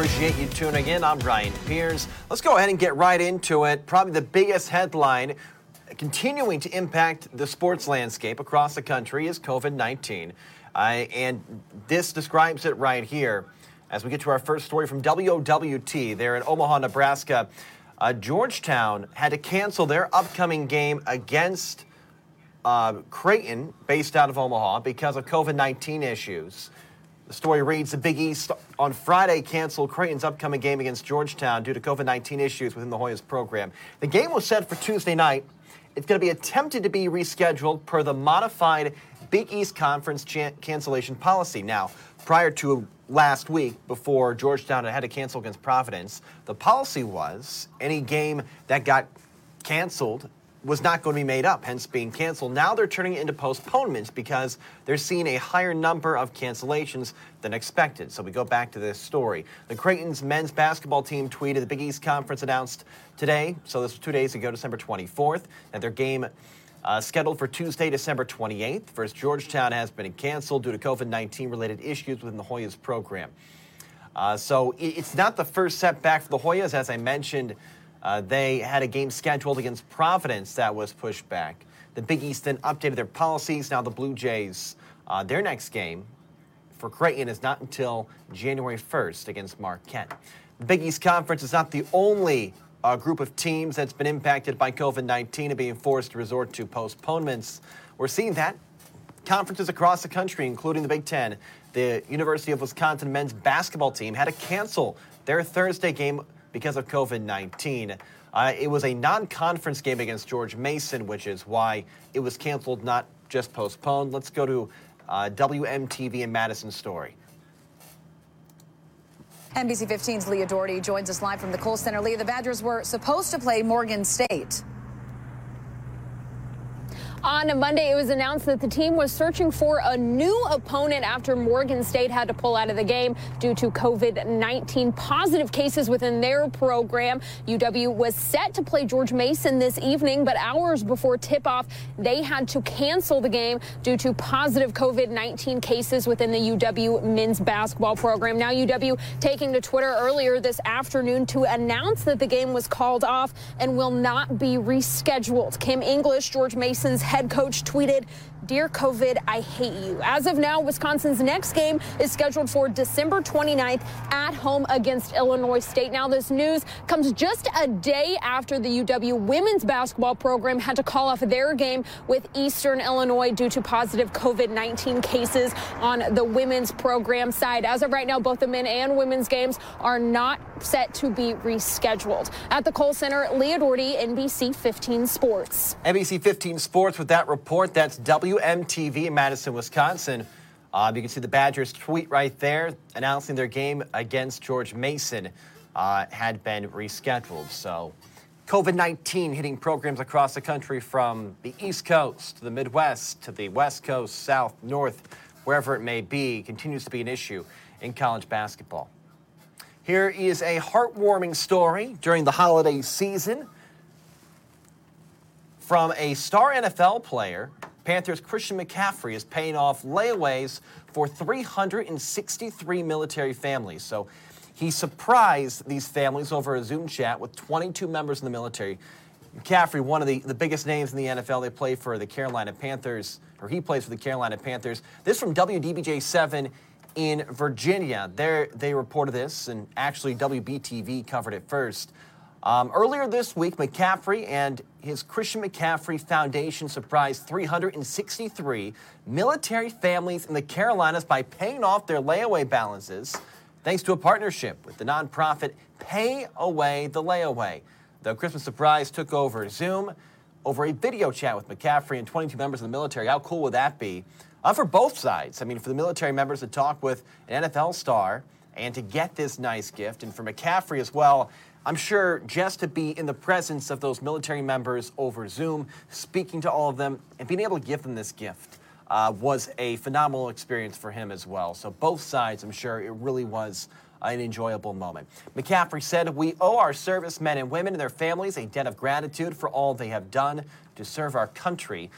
Appreciate you tuning in. I'm Ryan Pierce. Let's go ahead and get right into it. Probably the biggest headline continuing to impact the sports landscape across the country is COVID 19. Uh, and this describes it right here. As we get to our first story from WOWT, there in Omaha, Nebraska, uh, Georgetown had to cancel their upcoming game against uh, Creighton, based out of Omaha, because of COVID 19 issues. The story reads The Big East on Friday canceled Creighton's upcoming game against Georgetown due to COVID 19 issues within the Hoyas program. The game was set for Tuesday night. It's going to be attempted to be rescheduled per the modified Big East Conference cancellation policy. Now, prior to last week, before Georgetown had to cancel against Providence, the policy was any game that got canceled was not going to be made up, hence being canceled. Now they're turning it into postponements because they're seeing a higher number of cancellations than expected. So we go back to this story. The Creighton's men's basketball team tweeted the Big East Conference announced today, so this was two days ago, December 24th, that their game uh, scheduled for Tuesday, December 28th versus Georgetown has been canceled due to COVID 19 related issues within the Hoyas program. Uh, so it's not the first setback for the Hoyas, as I mentioned. Uh, they had a game scheduled against Providence that was pushed back. The Big East then updated their policies. Now the Blue Jays, uh, their next game for Creighton is not until January 1st against Marquette. The Big East Conference is not the only uh, group of teams that's been impacted by COVID 19 and being forced to resort to postponements. We're seeing that. Conferences across the country, including the Big Ten, the University of Wisconsin men's basketball team had to cancel their Thursday game because of COVID 19. Uh, it was a non conference game against George Mason, which is why it was canceled, not just postponed. Let's go to uh, WMTV and Madison Story. NBC 15's Leah Doherty joins us live from the Kohl Center. Leah, the Badgers were supposed to play Morgan State. On Monday, it was announced that the team was searching for a new opponent after Morgan State had to pull out of the game due to COVID 19 positive cases within their program. UW was set to play George Mason this evening, but hours before tip off, they had to cancel the game due to positive COVID 19 cases within the UW men's basketball program. Now, UW taking to Twitter earlier this afternoon to announce that the game was called off and will not be rescheduled. Kim English, George Mason's head coach tweeted Dear COVID, I hate you. As of now, Wisconsin's next game is scheduled for December 29th at home against Illinois State. Now, this news comes just a day after the UW women's basketball program had to call off their game with Eastern Illinois due to positive COVID 19 cases on the women's program side. As of right now, both the men and women's games are not set to be rescheduled. At the Kohl Center, Leah Doherty, NBC 15 Sports. NBC 15 Sports with that report. That's W. WMTV in Madison, Wisconsin. Uh, you can see the Badgers tweet right there announcing their game against George Mason uh, had been rescheduled. So, COVID 19 hitting programs across the country from the East Coast to the Midwest to the West Coast, South, North, wherever it may be, continues to be an issue in college basketball. Here is a heartwarming story during the holiday season from a star NFL player Panthers' Christian McCaffrey is paying off layaways for 363 military families. So he surprised these families over a Zoom chat with 22 members in the military. McCaffrey, one of the, the biggest names in the NFL, they play for the Carolina Panthers, or he plays for the Carolina Panthers. This from WDBJ 7 in Virginia. There, they reported this, and actually WBTV covered it first. Um, earlier this week, McCaffrey and his Christian McCaffrey Foundation surprised 363 military families in the Carolinas by paying off their layaway balances thanks to a partnership with the nonprofit Pay Away the Layaway. The Christmas surprise took over Zoom over a video chat with McCaffrey and 22 members of the military. How cool would that be? Uh, for both sides. I mean, for the military members to talk with an NFL star and to get this nice gift, and for McCaffrey as well I'm sure just to be in the presence of those military members over Zoom, speaking to all of them, and being able to give them this gift uh, was a phenomenal experience for him as well. So, both sides, I'm sure it really was an enjoyable moment. McCaffrey said, We owe our servicemen and women and their families a debt of gratitude for all they have done to serve our country.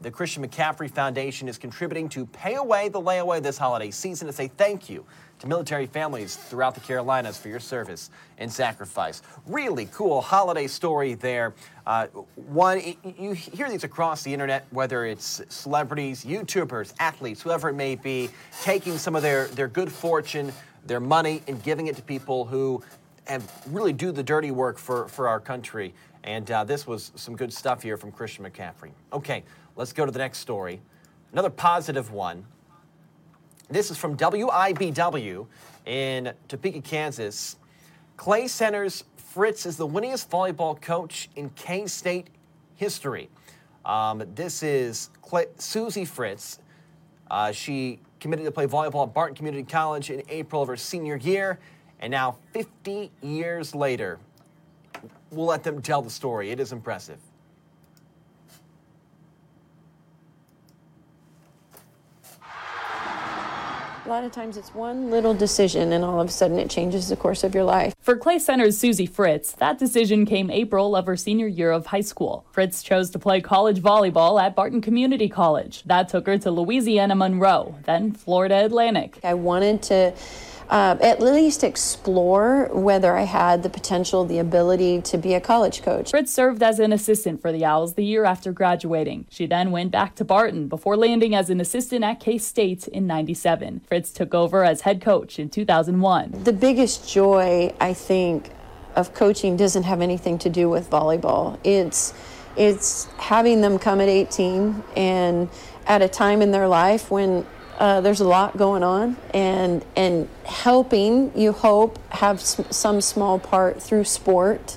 The Christian McCaffrey Foundation is contributing to pay away the layaway this holiday season to say thank you to military families throughout the Carolinas for your service and sacrifice. Really cool holiday story there. Uh, one, you hear these across the internet, whether it's celebrities, YouTubers, athletes, whoever it may be, taking some of their, their good fortune, their money, and giving it to people who have really do the dirty work for, for our country. And uh, this was some good stuff here from Christian McCaffrey. Okay, let's go to the next story. Another positive one. This is from WIBW in Topeka, Kansas. Clay Center's Fritz is the winningest volleyball coach in K State history. Um, this is Clay, Suzie Fritz. Uh, she committed to play volleyball at Barton Community College in April of her senior year, and now 50 years later, we'll let them tell the story. It is impressive. A lot of times it's one little decision and all of a sudden it changes the course of your life. For Clay Center's Suzie Fritz, that decision came April of her senior year of high school. Fritz chose to play college volleyball at Barton Community College. That took her to Louisiana Monroe, then Florida Atlantic. I wanted to uh, at least explore whether I had the potential, the ability to be a college coach. Fritz served as an assistant for the Owls the year after graduating. She then went back to Barton before landing as an assistant at K State in 97. Fritz took over as head coach in 2001. The biggest joy, I think, of coaching doesn't have anything to do with volleyball. It's it's having them come at 18 and at a time in their life when uh, there's a lot going on, and and helping you hope have some small part through sport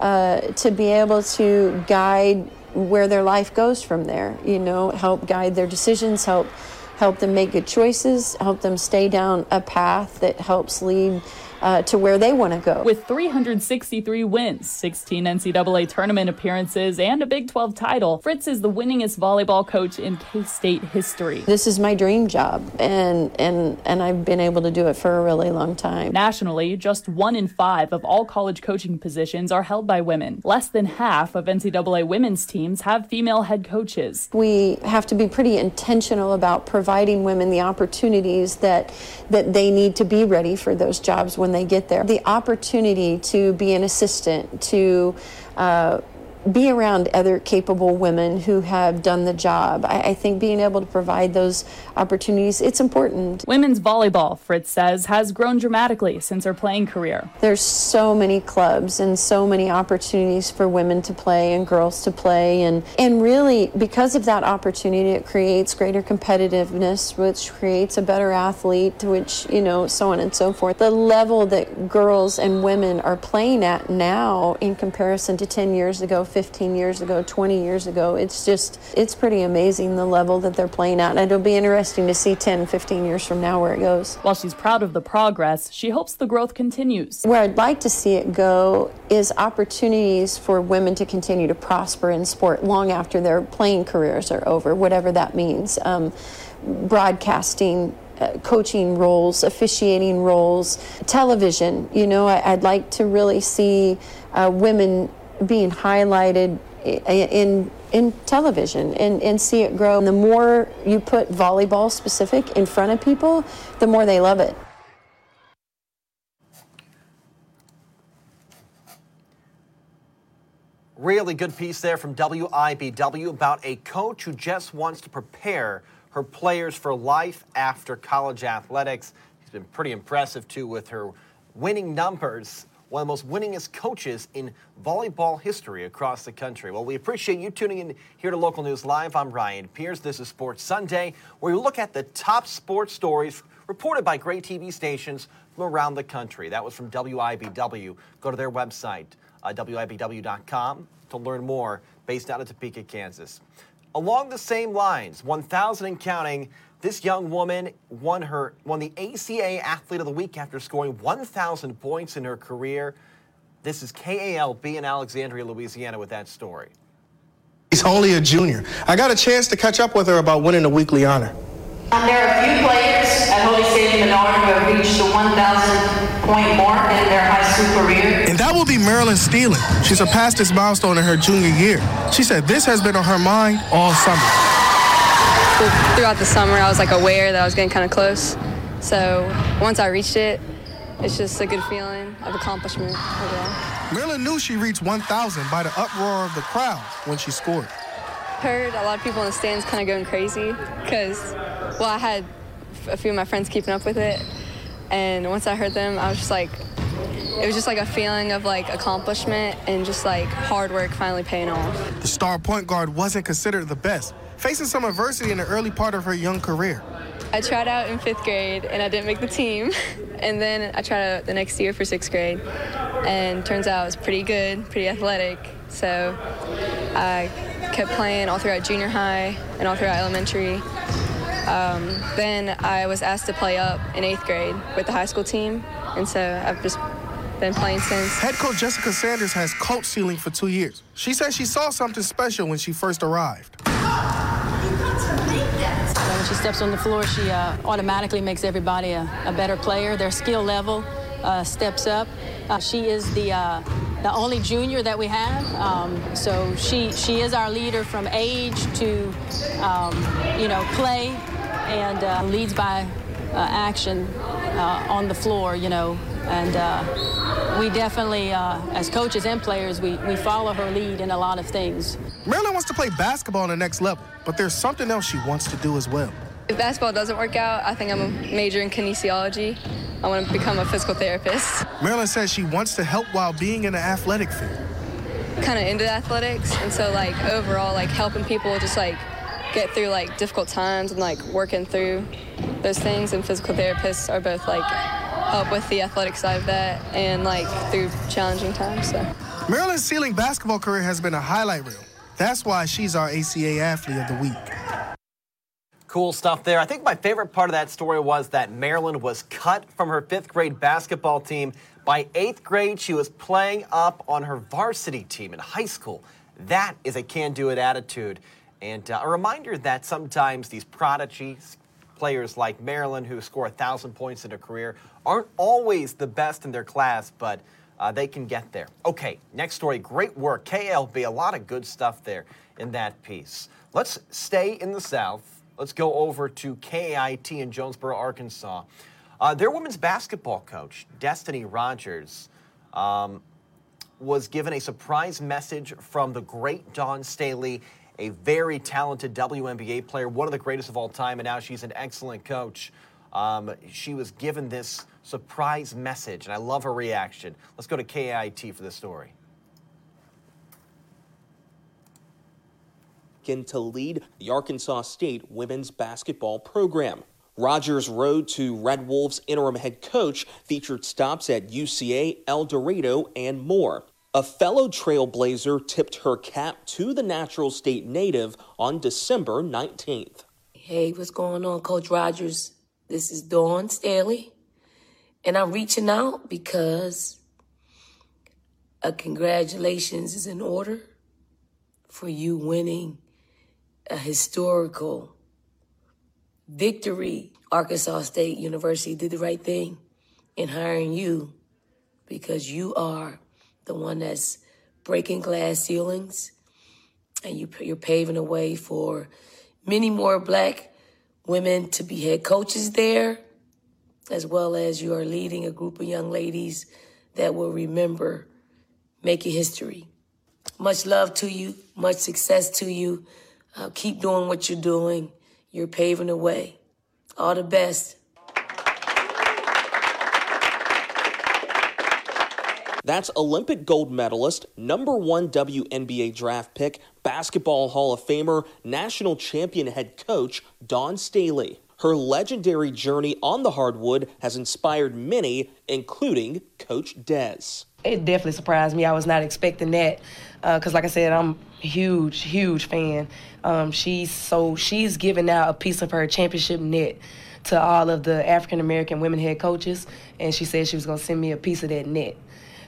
uh, to be able to guide where their life goes from there. You know, help guide their decisions, help help them make good choices, help them stay down a path that helps lead uh, to where they want to go. With 363 wins, 16 NCAA tournament appearances, and a Big 12 title, Fritz is the winningest volleyball coach in K State history. This is my dream job, and, and, and I've been able to do it for a really long time. Nationally, just one in five of all college coaching positions are held by women. Less than half of NCAA women's teams have female head coaches. We have to be pretty intentional about providing women the opportunities that, that they need to be ready for those jobs when they get there. The opportunity to be an assistant, to uh, be around other capable women who have done the job. I, I, think being able to provide those opportunities, it's important. Women's volleyball, Fritz says, has grown dramatically since her playing career. There's so many clubs and so many opportunities for women to play and girls to play. And, and really, because of that opportunity, it creates greater competitiveness, which creates a better athlete, which, you know, so on and so forth. The level that girls and women are playing at now in comparison to 10 years ago, 15 years ago, 20 years ago. It's just, it's pretty amazing the level that they're playing at. And it'll be interesting to see 10, 15 years from now where it goes. While she's proud of the progress, she hopes the growth continues. Where I'd like to see it go is opportunities for women to continue to prosper in sport long after their playing careers are over, whatever that means. Um, broadcasting, uh, coaching roles, officiating roles, television. You know, I, would like to really see uh, women being highlighted in in television and, and see it grow. And the more you put volleyball specific in front of people, the more they love it. Really good piece there from WIBW about a coach who just wants to prepare her players for life after college athletics. He's been pretty impressive too with her winning numbers one of the most winningest coaches in volleyball history across the country. Well, we appreciate you tuning in here to Local News Live. I'm Ryan Pierce. This is Sports Sunday, where we look at the top sports stories reported by great TV stations from around the country. That was from WIBW. Go to their website, uh, WIBW.com, to learn more based out of Topeka, Kansas. Along the same lines, 1,000 and counting this young woman won her won the ACA Athlete of the Week after scoring 1,000 points in her career. This is KALB in Alexandria, Louisiana, with that story. He's only a junior. I got a chance to catch up with her about winning the weekly honor. Um, there are a few players at Holy Savior Menard who have reached the 1,000 point mark in their high school career. Will be Marilyn Stealing. She surpassed this milestone in her junior year. She said this has been on her mind all summer. Throughout the summer, I was like aware that I was getting kind of close. So once I reached it, it's just a good feeling of accomplishment overall. Marilyn knew she reached 1,000 by the uproar of the crowd when she scored. Heard a lot of people in the stands kind of going crazy because, well, I had a few of my friends keeping up with it, and once I heard them, I was just like, it was just like a feeling of like accomplishment and just like hard work finally paying off. The star point guard wasn't considered the best, facing some adversity in the early part of her young career. I tried out in fifth grade and I didn't make the team. And then I tried out the next year for sixth grade. And turns out I was pretty good, pretty athletic. So I kept playing all throughout junior high and all throughout elementary. Um, then I was asked to play up in eighth grade with the high school team. And so I've just been playing since. Head coach Jessica Sanders has coach Stealing for two years. She says she saw something special when she first arrived. When she steps on the floor, she uh, automatically makes everybody a, a, better player. Their skill level uh, steps up. Uh, she is the uh, the only junior that we have, um, so she she is our leader from age to um, you know play, and uh, leads by uh, action on the floor. You know, and we definitely, uh, as coaches and players, we, we follow her lead in a lot of things. Marilyn wants to play basketball on the next level, but there's something else she wants to do as well. If basketball doesn't work out, I think I'm a major in kinesiology. I want to become a physical therapist. Marilyn says she wants to help while being in the athletic field. Kind of into athletics, and so like overall, like helping people just like get through like difficult times and like working through those things. And physical therapists are both like help with the athletic side of that and like through challenging times. So. Marilyn's Stealing basketball career has been a highlight reel. That's why she's our ACA athlete of the week. Cool stuff there. I think my favorite part of that story was that Maryland was cut from her fifth grade basketball team. By eighth grade, she was playing up on her varsity team in high school. That is a can do it attitude. And uh, a reminder that sometimes these prodigies, players like Maryland who score 1,000 points in a career, aren't always the best in their class, but uh, they can get there. Okay, next story. Great work. KLB, a lot of good stuff there in that piece. Let's stay in the South. Let's go over to KIT in Jonesboro, Arkansas. Uh, their women's basketball coach, Destiny Rogers, um, was given a surprise message from the great Dawn Staley, a very talented WNBA player, one of the greatest of all time, and now she's an excellent coach. Um, she was given this surprise message, and I love her reaction. Let's go to KIT for this story. To lead the Arkansas State women's basketball program. Rogers' road to Red Wolves interim head coach featured stops at UCA, El Dorado, and more. A fellow trailblazer tipped her cap to the natural state native on December 19th. Hey, what's going on, Coach Rogers? This is Dawn Staley, and I'm reaching out because a congratulations is in order for you winning a historical victory. Arkansas State University did the right thing in hiring you because you are the one that's breaking glass ceilings and you, you're paving the way for many more black women to be head coaches there, as well as you are leading a group of young ladies that will remember making history. Much love to you, much success to you. Uh, keep doing what you're doing. You're paving the way. All the best. That's Olympic gold medalist, number one WNBA draft pick, Basketball Hall of Famer, national champion head coach Dawn Staley. Her legendary journey on the hardwood has inspired many, including Coach Des. It definitely surprised me. I was not expecting that because, uh, like I said, I'm huge, huge fan. Um, she's so she's giving out a piece of her championship net to all of the African American women head coaches, and she said she was going to send me a piece of that net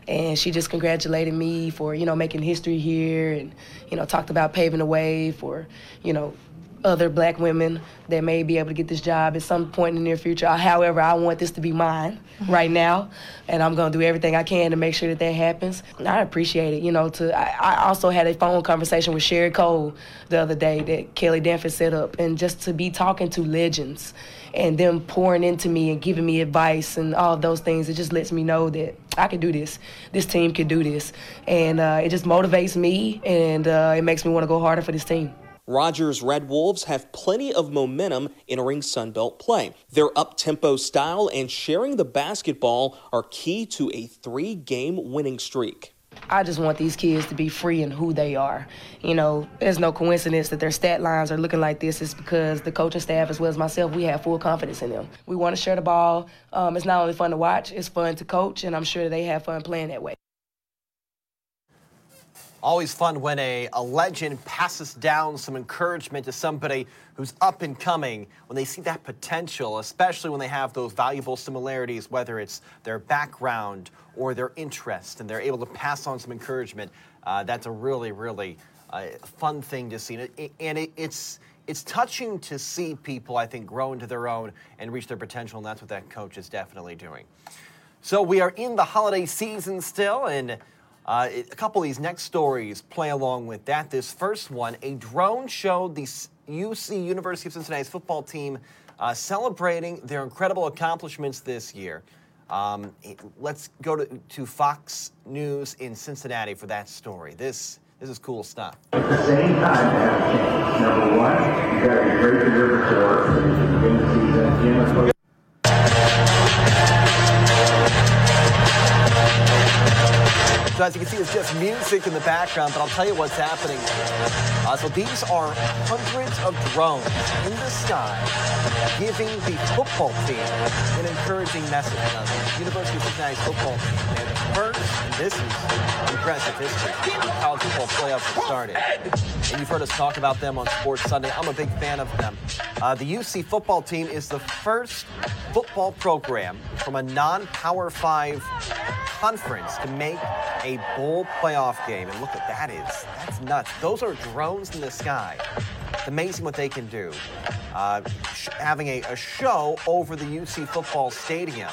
and she just congratulated me for you know making history here and you know talked about paving the way for you know other black women that may be able to get this job at some point in the near future. Uh, however, I want this to be mine mm-hmm. right now, and I'm going to do everything I can to make sure that that happens. I appreciate it. You know, to I, I also had a phone conversation with Sherri Cole the other day that Kelly Danford set up, and just to be talking to legends and them pouring into me and giving me advice and all those things, it just lets me know that I can do this. This team can do this, and uh, it just motivates me, and uh, it makes me want to go harder for this team. Rogers Red Wolves have plenty of momentum entering Sunbelt play. Their up-tempo style and sharing the basketball are key to a three-game winning streak. I just want these kids to be free in who they are. You know, there's no coincidence that their stat lines are looking like this. It's because the coaching staff, as well as myself, we have full confidence in them. We want to share the ball. Um, it's not only fun to watch, it's fun to coach, and I'm sure they have fun playing that way. Always fun when a, a legend passes down some encouragement to somebody who's up and coming, when they see that potential, especially when they have those valuable similarities, whether it's their background or their interest, and they're able to pass on some encouragement. Uh, that's a really, really uh, fun thing to see. And it, it's, it's touching to see people, I think, grow into their own and reach their potential, and that's what that coach is definitely doing. So we are in the holiday season still, and uh, a couple of these next stories play along with that. This first one, a drone showed the UC University of Cincinnati's football team uh, celebrating their incredible accomplishments this year. Um, let's go to, to Fox News in Cincinnati for that story. This this is cool stuff. At the same time. Number one, you got great year in the season. As you can see, it's just music in the background, but I'll tell you what's happening. Uh, so these are hundreds of drones in the sky giving the football team an encouraging message. Now, the University of Cincinnati's football team, and first, and this is impressive history, college football playoffs have started. And you've heard us talk about them on Sports Sunday. I'm a big fan of them. Uh, the UC football team is the first football program from a non-Power 5 conference to make a bowl playoff game. And look at that is, that's nuts. Those are drones in the sky. It's amazing what they can do. Uh, having a, a show over the UC football stadium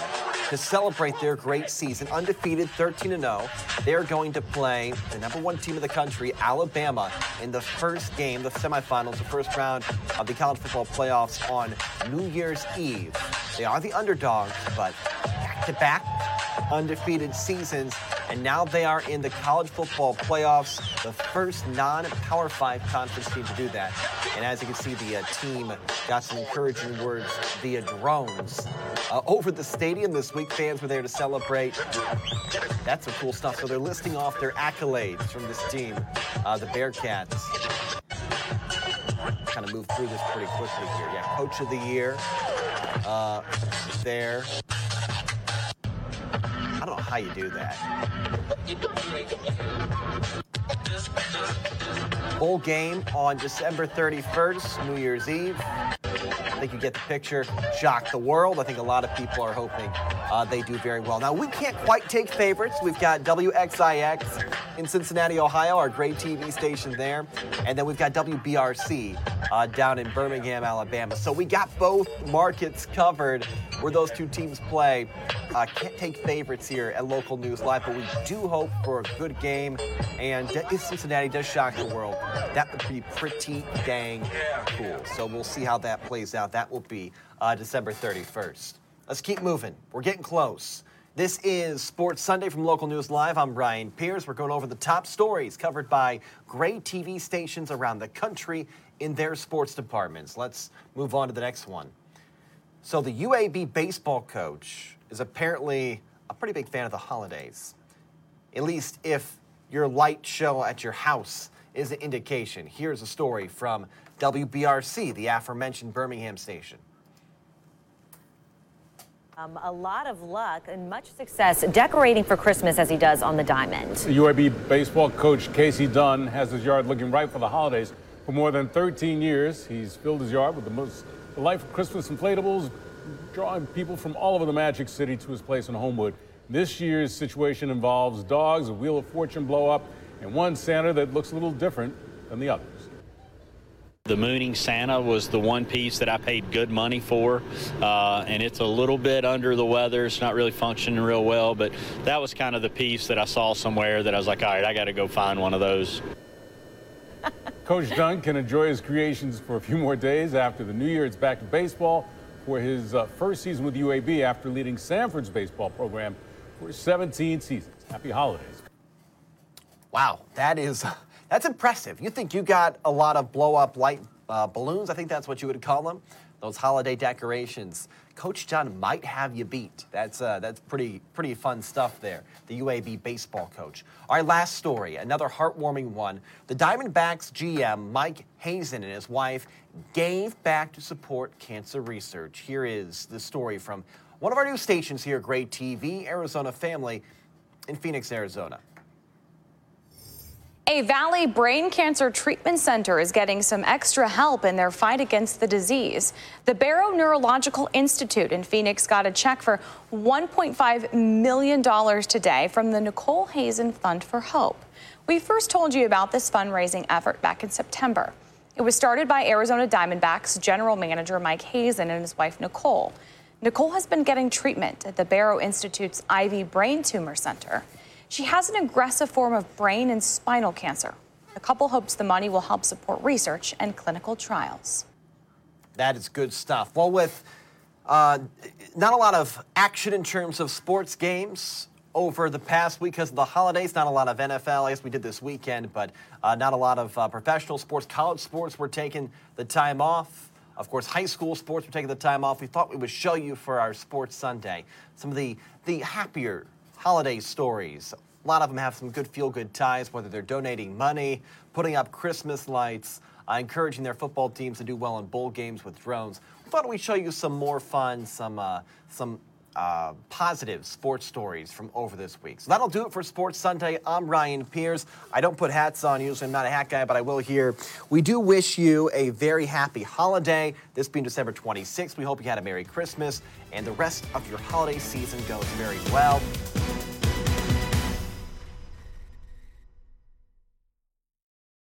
to celebrate their great season. Undefeated 13 0. They're going to play the number one team of the country, Alabama, in the first game, the semifinals, the first round of the college football playoffs on New Year's Eve. They are the underdogs, but back to back undefeated seasons, and now they are in the college football playoffs, the first non Power 5 conference team to do that. And as you can see, the uh, team got some encouraging words via drones uh, over the stadium this week. Fans were there to celebrate. That's some cool stuff. So they're listing off their accolades from this team, uh, the Bearcats. Kind of move through this pretty quickly here. Yeah, Coach of the Year uh, there. I don't know how you do that. Bowl game on December 31st, New Year's Eve. I think you get the picture. Shock the world. I think a lot of people are hoping uh, they do very well. Now, we can't quite take favorites. We've got WXIX in Cincinnati, Ohio, our great TV station there. And then we've got WBRC uh, down in Birmingham, Alabama. So we got both markets covered where those two teams play. Uh, can't take favorites here at Local News Live, but we do hope for a good game. And if Cincinnati does shock the world, that would be pretty dang cool. So we'll see how that plays out. That will be uh, December 31st. Let's keep moving. We're getting close. This is Sports Sunday from Local News Live. I'm Brian Pierce. We're going over the top stories covered by great TV stations around the country in their sports departments. Let's move on to the next one. So, the UAB baseball coach is apparently a pretty big fan of the holidays. At least if your light show at your house is an indication. Here's a story from WBRC, the aforementioned Birmingham station. Um, a lot of luck and much success decorating for Christmas as he does on the diamond. UAB baseball coach Casey Dunn has his yard looking right for the holidays. For more than 13 years, he's filled his yard with the most delightful Christmas inflatables, drawing people from all over the Magic City to his place in Homewood. This year's situation involves dogs, a Wheel of Fortune blow up, and one Santa that looks a little different than the others. The Mooning Santa was the one piece that I paid good money for, uh, and it's a little bit under the weather. It's not really functioning real well, but that was kind of the piece that I saw somewhere that I was like, all right, I got to go find one of those. Coach Dunn can enjoy his creations for a few more days after the new year. It's back to baseball for his uh, first season with UAB after leading Samford's baseball program for 17 seasons. Happy holidays. Wow, that is that's impressive. You think you got a lot of blow up light uh, balloons? I think that's what you would call them. Those holiday decorations. Coach John might have you beat. That's uh, that's pretty pretty fun stuff there. The UAB baseball coach. Right, last story, another heartwarming one. The Diamondbacks GM Mike Hazen and his wife gave back to support cancer research. Here is the story from one of our new stations here, Great TV, Arizona Family, in Phoenix, Arizona. A Valley Brain Cancer Treatment Center is getting some extra help in their fight against the disease. The Barrow Neurological Institute in Phoenix got a check for $1.5 million today from the Nicole Hazen Fund for Hope. We first told you about this fundraising effort back in September. It was started by Arizona Diamondbacks general manager Mike Hazen and his wife Nicole. Nicole has been getting treatment at the Barrow Institute's Ivy Brain Tumor Center. She has an aggressive form of brain and spinal cancer. The couple hopes the money will help support research and clinical trials. That is good stuff. Well, with uh, not a lot of action in terms of sports games over the past week because of the holidays, not a lot of NFL. I guess we did this weekend, but uh, not a lot of uh, professional sports. College sports were taking the time off. Of course, high school sports were taking the time off. We thought we would show you for our Sports Sunday some of the, the happier holiday stories. A lot of them have some good feel good ties, whether they're donating money, putting up Christmas lights, uh, encouraging their football teams to do well in bowl games with drones. Thought we'd show you some more fun, some, uh, some uh, positive sports stories from over this week. So that'll do it for Sports Sunday. I'm Ryan Pierce. I don't put hats on usually. I'm not a hat guy, but I will here. We do wish you a very happy holiday. This being December 26th, we hope you had a Merry Christmas and the rest of your holiday season goes very well.